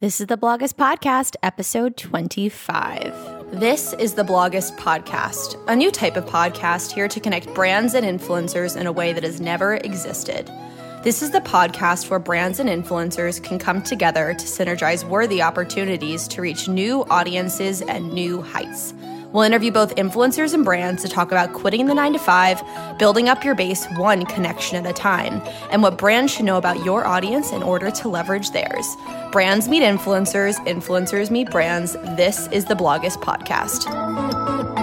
This is the Blogist Podcast, episode 25. This is the Blogist Podcast, a new type of podcast here to connect brands and influencers in a way that has never existed. This is the podcast where brands and influencers can come together to synergize worthy opportunities to reach new audiences and new heights. We'll interview both influencers and brands to talk about quitting the nine to five, building up your base one connection at a time, and what brands should know about your audience in order to leverage theirs. Brands meet influencers, influencers meet brands. This is the Blogist Podcast.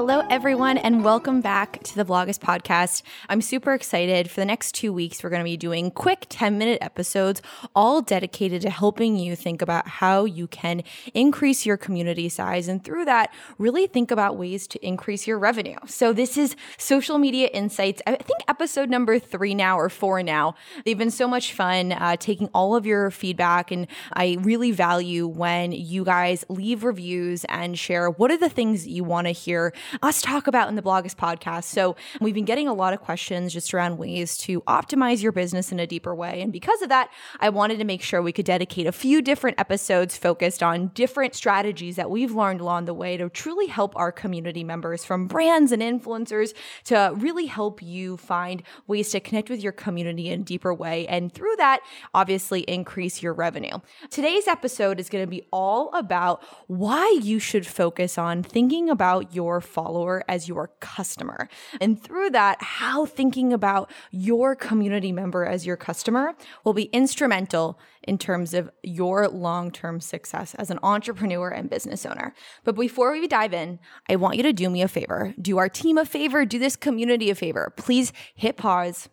Hello, everyone, and welcome back to the Blogist Podcast. I'm super excited. For the next two weeks, we're going to be doing quick 10 minute episodes, all dedicated to helping you think about how you can increase your community size. And through that, really think about ways to increase your revenue. So, this is Social Media Insights, I think episode number three now or four now. They've been so much fun uh, taking all of your feedback. And I really value when you guys leave reviews and share what are the things you want to hear us talk about in the Blogist podcast. So we've been getting a lot of questions just around ways to optimize your business in a deeper way. And because of that, I wanted to make sure we could dedicate a few different episodes focused on different strategies that we've learned along the way to truly help our community members from brands and influencers to really help you find ways to connect with your community in a deeper way. And through that, obviously increase your revenue. Today's episode is going to be all about why you should focus on thinking about your follower as your customer. And through that, how thinking about your community member as your customer will be instrumental in terms of your long term success as an entrepreneur and business owner. But before we dive in, I want you to do me a favor, do our team a favor, do this community a favor. Please hit pause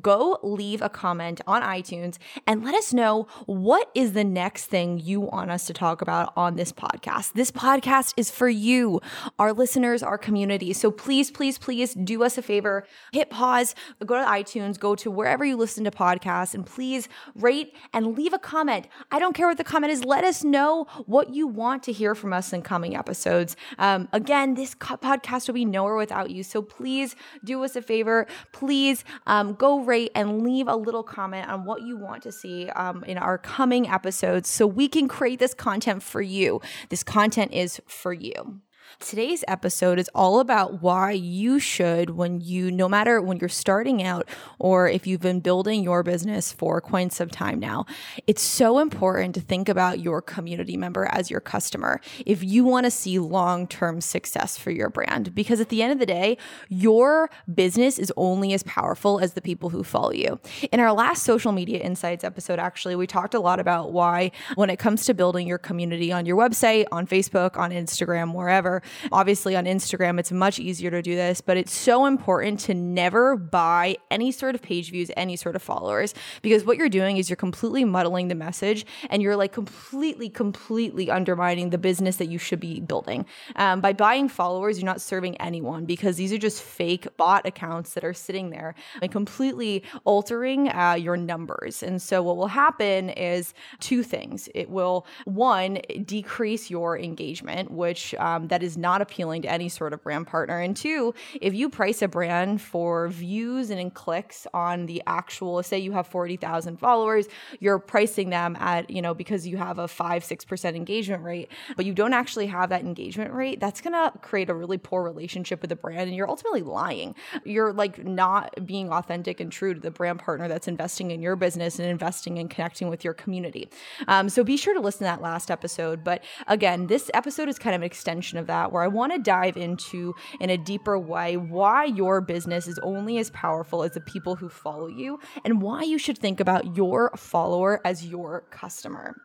go leave a comment on iTunes and let us know what is the next thing you want us to talk about on this podcast. This podcast is for you, our listeners, our community. So please, please, please do us a favor. Hit pause, go to iTunes, go to wherever you listen to podcasts, and please rate and leave a comment. I don't care what the comment is. Let us know what you want to hear from us in coming episodes. Um, again, this podcast will be nowhere without you. So please do us a favor. Please um, go rate and leave a little comment on what you want to see um, in our coming episodes so we can create this content for you. This content is for you. Today's episode is all about why you should, when you, no matter when you're starting out or if you've been building your business for quite some time now, it's so important to think about your community member as your customer if you want to see long term success for your brand. Because at the end of the day, your business is only as powerful as the people who follow you. In our last social media insights episode, actually, we talked a lot about why, when it comes to building your community on your website, on Facebook, on Instagram, wherever, Obviously, on Instagram, it's much easier to do this, but it's so important to never buy any sort of page views, any sort of followers, because what you're doing is you're completely muddling the message and you're like completely, completely undermining the business that you should be building. Um, by buying followers, you're not serving anyone because these are just fake bot accounts that are sitting there and completely altering uh, your numbers. And so, what will happen is two things. It will, one, decrease your engagement, which um, that is not appealing to any sort of brand partner. And two, if you price a brand for views and in clicks on the actual, say you have 40,000 followers, you're pricing them at, you know, because you have a five, 6% engagement rate, but you don't actually have that engagement rate, that's going to create a really poor relationship with the brand. And you're ultimately lying. You're like not being authentic and true to the brand partner that's investing in your business and investing in connecting with your community. Um, so be sure to listen to that last episode. But again, this episode is kind of an extension of that where I want to dive into in a deeper way why your business is only as powerful as the people who follow you and why you should think about your follower as your customer.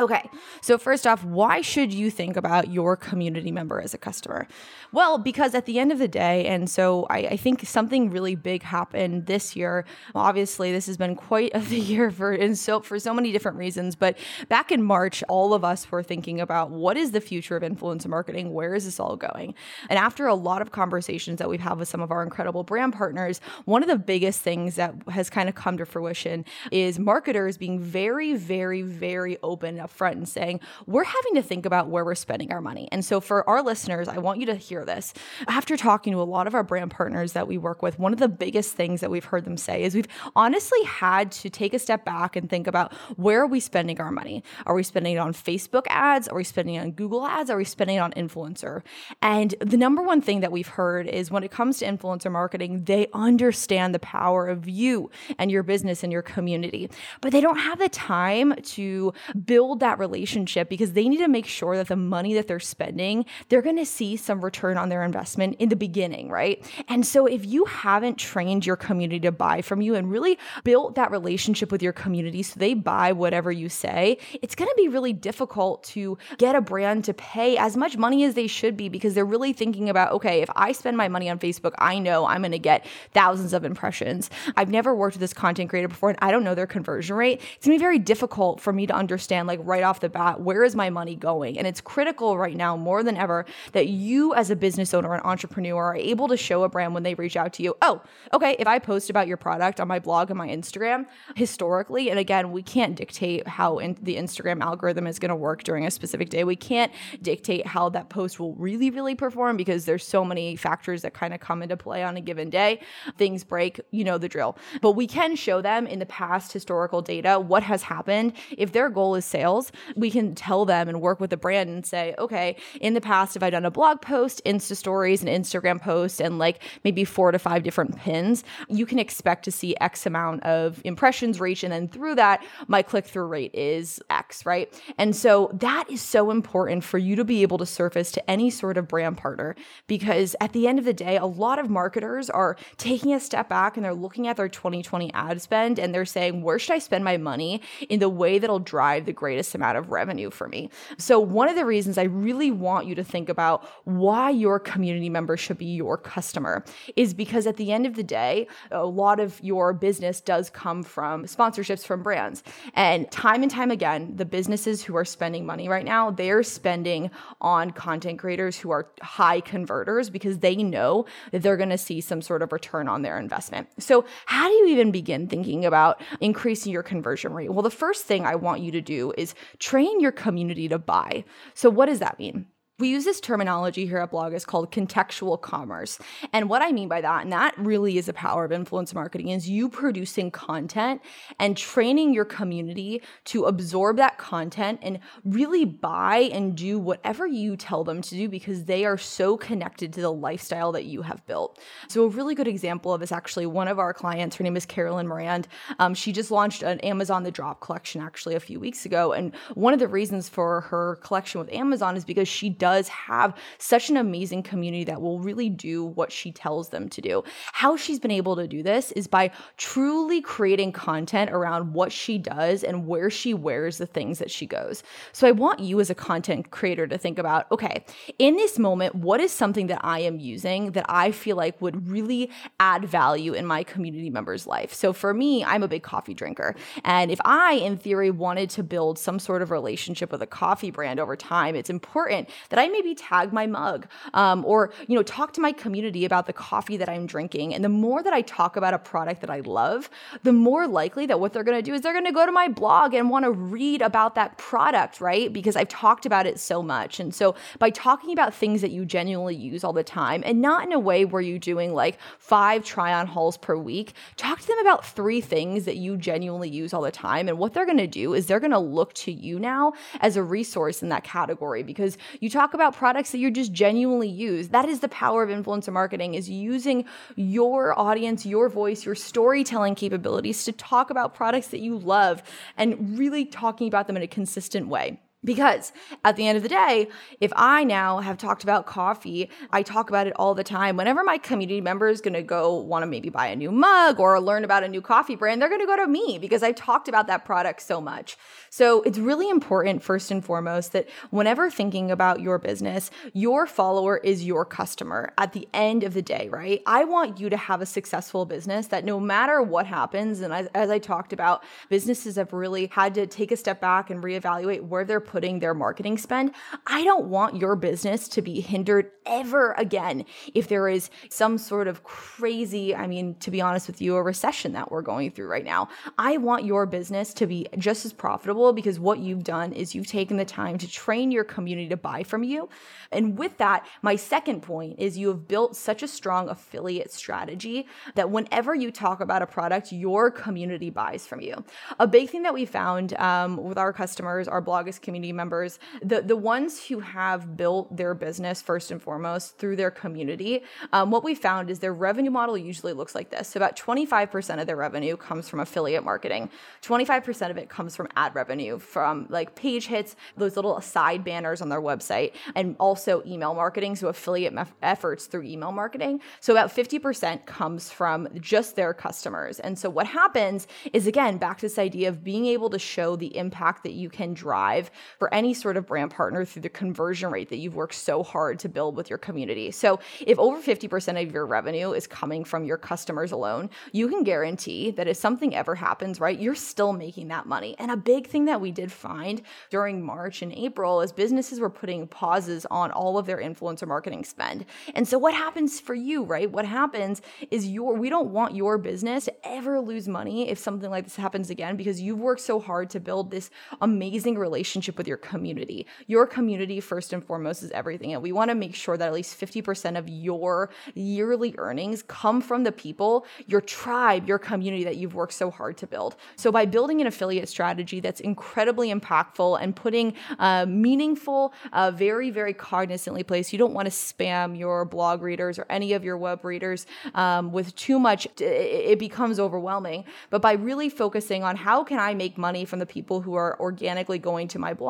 Okay, so first off, why should you think about your community member as a customer? Well, because at the end of the day, and so I, I, think something really big happened this year. Obviously, this has been quite a year for and so for so many different reasons. But back in March, all of us were thinking about what is the future of influencer marketing? Where is this all going? And after a lot of conversations that we've had with some of our incredible brand partners, one of the biggest things that has kind of come to fruition is marketers being very, very, very open up front and saying, we're having to think about where we're spending our money. And so for our listeners, I want you to hear this. After talking to a lot of our brand partners that we work with, one of the biggest things that we've heard them say is we've honestly had to take a step back and think about where are we spending our money? Are we spending it on Facebook ads? Are we spending it on Google ads? Are we spending it on influencer? And the number one thing that we've heard is when it comes to influencer marketing, they understand the power of you and your business and your community, but they don't have the time to build that relationship because they need to make sure that the money that they're spending, they're going to see some return on their investment in the beginning, right? And so if you haven't trained your community to buy from you and really built that relationship with your community so they buy whatever you say, it's going to be really difficult to get a brand to pay as much money as they should be because they're really thinking about, okay, if I spend my money on Facebook, I know I'm going to get thousands of impressions. I've never worked with this content creator before and I don't know their conversion rate. It's going to be very difficult for me to understand like right off the bat, where is my money going? And it's critical right now more than ever that you as a business owner and entrepreneur are able to show a brand when they reach out to you, oh, okay, if I post about your product on my blog and my Instagram, historically, and again, we can't dictate how in the Instagram algorithm is going to work during a specific day. We can't dictate how that post will really, really perform because there's so many factors that kind of come into play on a given day. Things break, you know the drill. But we can show them in the past historical data what has happened. If their goal is sales, we can tell them and work with the brand and say, okay, in the past, if I've done a blog post, Insta stories, an Instagram post, and like maybe four to five different pins, you can expect to see X amount of impressions reach. And then through that, my click through rate is X, right? And so that is so important for you to be able to surface to any sort of brand partner because at the end of the day, a lot of marketers are taking a step back and they're looking at their 2020 ad spend and they're saying, where should I spend my money in the way that'll drive the greatest amount of revenue for me? So, one of the reasons I really want you to think about why your community member should be your customer is because at the end of the day, a lot of your business does come from sponsorships from brands. And time and time again, the businesses who are spending money right now, they're spending on content creators who are high converters because they know that they're going to see some sort of return on their investment. So, how do you even begin thinking about increasing your conversion rate? Well, the first thing I want you to do is train your community to buy. So, what does that mean? We use this terminology here at Blogist called contextual commerce. And what I mean by that, and that really is the power of influence marketing, is you producing content and training your community to absorb that content and really buy and do whatever you tell them to do because they are so connected to the lifestyle that you have built. So, a really good example of this actually, one of our clients, her name is Carolyn Morand. Um, she just launched an Amazon The Drop collection actually a few weeks ago. And one of the reasons for her collection with Amazon is because she does have such an amazing community that will really do what she tells them to do. How she's been able to do this is by truly creating content around what she does and where she wears the things that she goes. So I want you as a content creator to think about okay, in this moment, what is something that I am using that I feel like would really add value in my community member's life? So for me, I'm a big coffee drinker. And if I, in theory, wanted to build some sort of relationship with a coffee brand over time, it's important that I maybe tag my mug um, or, you know, talk to my community about the coffee that I'm drinking. And the more that I talk about a product that I love, the more likely that what they're going to do is they're going to go to my blog and want to read about that product, right? Because I've talked about it so much. And so by talking about things that you genuinely use all the time and not in a way where you're doing like five try on hauls per week, talk to them about three things that you genuinely use all the time. And what they're going to do is they're going to look to you now as a resource in that category because you talk talk about products that you just genuinely use. That is the power of influencer marketing is using your audience, your voice, your storytelling capabilities to talk about products that you love and really talking about them in a consistent way. Because at the end of the day, if I now have talked about coffee, I talk about it all the time. Whenever my community member is going to go want to maybe buy a new mug or learn about a new coffee brand, they're going to go to me because I've talked about that product so much. So it's really important, first and foremost, that whenever thinking about your business, your follower is your customer at the end of the day, right? I want you to have a successful business that no matter what happens, and as, as I talked about, businesses have really had to take a step back and reevaluate where they're putting their marketing spend. I don't want your business to be hindered ever again if there is some sort of crazy, I mean, to be honest with you, a recession that we're going through right now. I want your business to be just as profitable because what you've done is you've taken the time to train your community to buy from you. And with that, my second point is you have built such a strong affiliate strategy that whenever you talk about a product, your community buys from you. A big thing that we found um, with our customers, our Blogist community members, the, the ones who have built their business first and foremost through their community, um, what we found is their revenue model usually looks like this. So about 25% of their revenue comes from affiliate marketing, 25% of it comes from ad revenue, from like page hits, those little side banners on their website, and also email marketing, so affiliate mef- efforts through email marketing. So about 50% comes from just their customers. And so what happens is again, back to this idea of being able to show the impact that you can drive for any sort of brand partner through the conversion rate that you've worked so hard to build with your community. So if over 50% of your revenue is coming from your customers alone, you can guarantee that if something ever happens, right, you're still making that money. And a big thing that we did find during March and April is businesses were putting pauses on all of their influencer marketing spend. And so what happens for you, right? What happens is your we don't want your business to ever lose money if something like this happens again because you've worked so hard to build this amazing relationship with your community. Your community first and foremost is everything and we want to make sure that at least 50% of your yearly earnings come from the people, your tribe, your community that you've worked so hard to build. So by building an affiliate strategy that's incredibly impactful and putting uh, meaningful, uh, very, very cognizantly placed, you don't want to spam your blog readers or any of your web readers um, with too much, it becomes overwhelming. But by really focusing on how can I make money from the people who are organically going to my blog,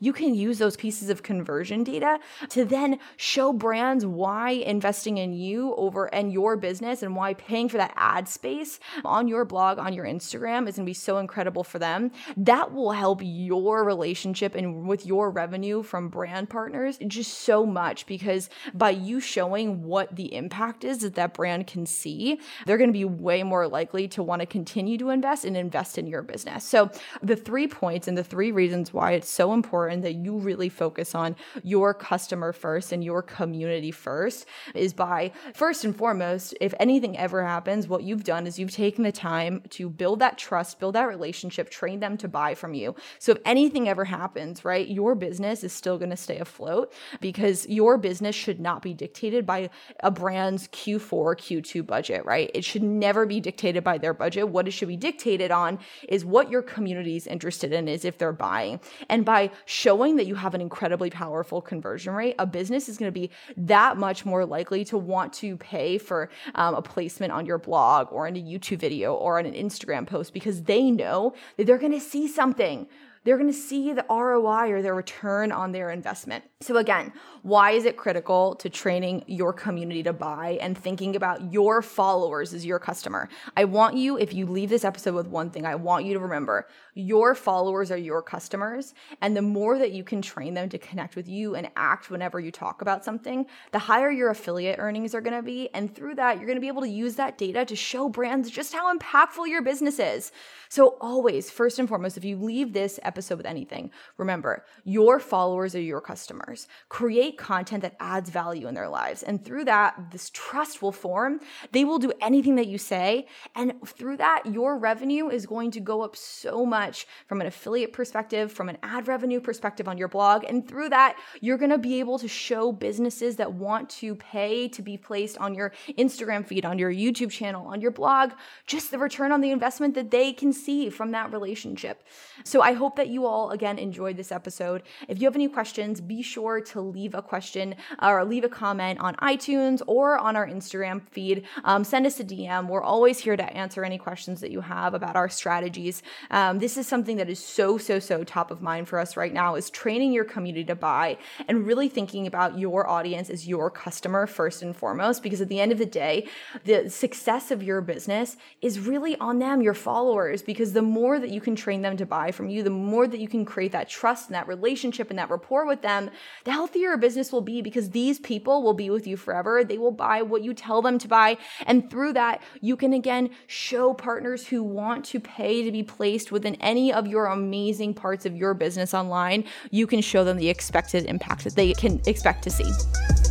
you can use those pieces of conversion data to then show brands why investing in you over and your business and why paying for that ad space on your blog, on your Instagram is going to be so incredible for them. That will help your relationship and with your revenue from brand partners just so much because by you showing what the impact is that that brand can see, they're going to be way more likely to want to continue to invest and invest in your business. So, the three points and the three reasons why it's so important that you really focus on your customer first and your community first is by first and foremost, if anything ever happens, what you've done is you've taken the time to build that trust, build that relationship, train them to buy from you. So, if anything ever happens, right, your business is still going to stay afloat because your business should not be dictated by a brand's Q4, Q2 budget, right? It should never be dictated by their budget. What it should be dictated on is what your community is interested in, is if they're buying. And by showing that you have an incredibly powerful conversion rate, a business is going to be that much more likely to want to pay for um, a placement on your blog or in a YouTube video or on an Instagram post because they know that they're going to see something they're going to see the ROI or their return on their investment. So, again, why is it critical to training your community to buy and thinking about your followers as your customer? I want you, if you leave this episode with one thing, I want you to remember your followers are your customers. And the more that you can train them to connect with you and act whenever you talk about something, the higher your affiliate earnings are going to be. And through that, you're going to be able to use that data to show brands just how impactful your business is. So, always, first and foremost, if you leave this episode with anything, remember your followers are your customers. Create content that adds value in their lives. And through that, this trust will form. They will do anything that you say. And through that, your revenue is going to go up so much from an affiliate perspective, from an ad revenue perspective on your blog. And through that, you're going to be able to show businesses that want to pay to be placed on your Instagram feed, on your YouTube channel, on your blog, just the return on the investment that they can see from that relationship. So I hope that you all, again, enjoyed this episode. If you have any questions, be sure to leave a question or leave a comment on iTunes or on our Instagram feed. Um, send us a DM. We're always here to answer any questions that you have about our strategies. Um, this is something that is so, so, so top of mind for us right now is training your community to buy and really thinking about your audience as your customer first and foremost, because at the end of the day, the success of your business is really on them, your followers, because the more that you can train them to buy from you, the more that you can create that trust and that relationship and that rapport with them, the healthier your business will be because these people will be with you forever. They will buy what you tell them to buy. And through that, you can again show partners who want to pay to be placed within any of your amazing parts of your business online, you can show them the expected impact that they can expect to see.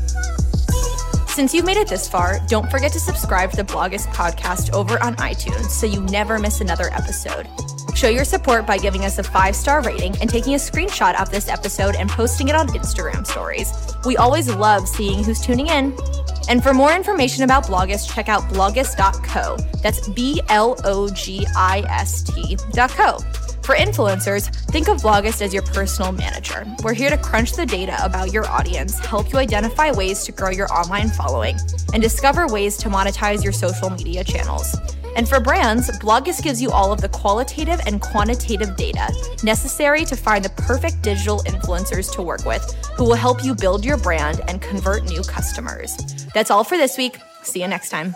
Since you've made it this far, don't forget to subscribe to the Blogist podcast over on iTunes so you never miss another episode. Show your support by giving us a five star rating and taking a screenshot of this episode and posting it on Instagram stories. We always love seeing who's tuning in. And for more information about Blogist, check out blogist.co. That's B L O G I S T.co. For influencers, think of Blogist as your personal manager. We're here to crunch the data about your audience, help you identify ways to grow your online following, and discover ways to monetize your social media channels. And for brands, Blogist gives you all of the qualitative and quantitative data necessary to find the perfect digital influencers to work with who will help you build your brand and convert new customers. That's all for this week. See you next time.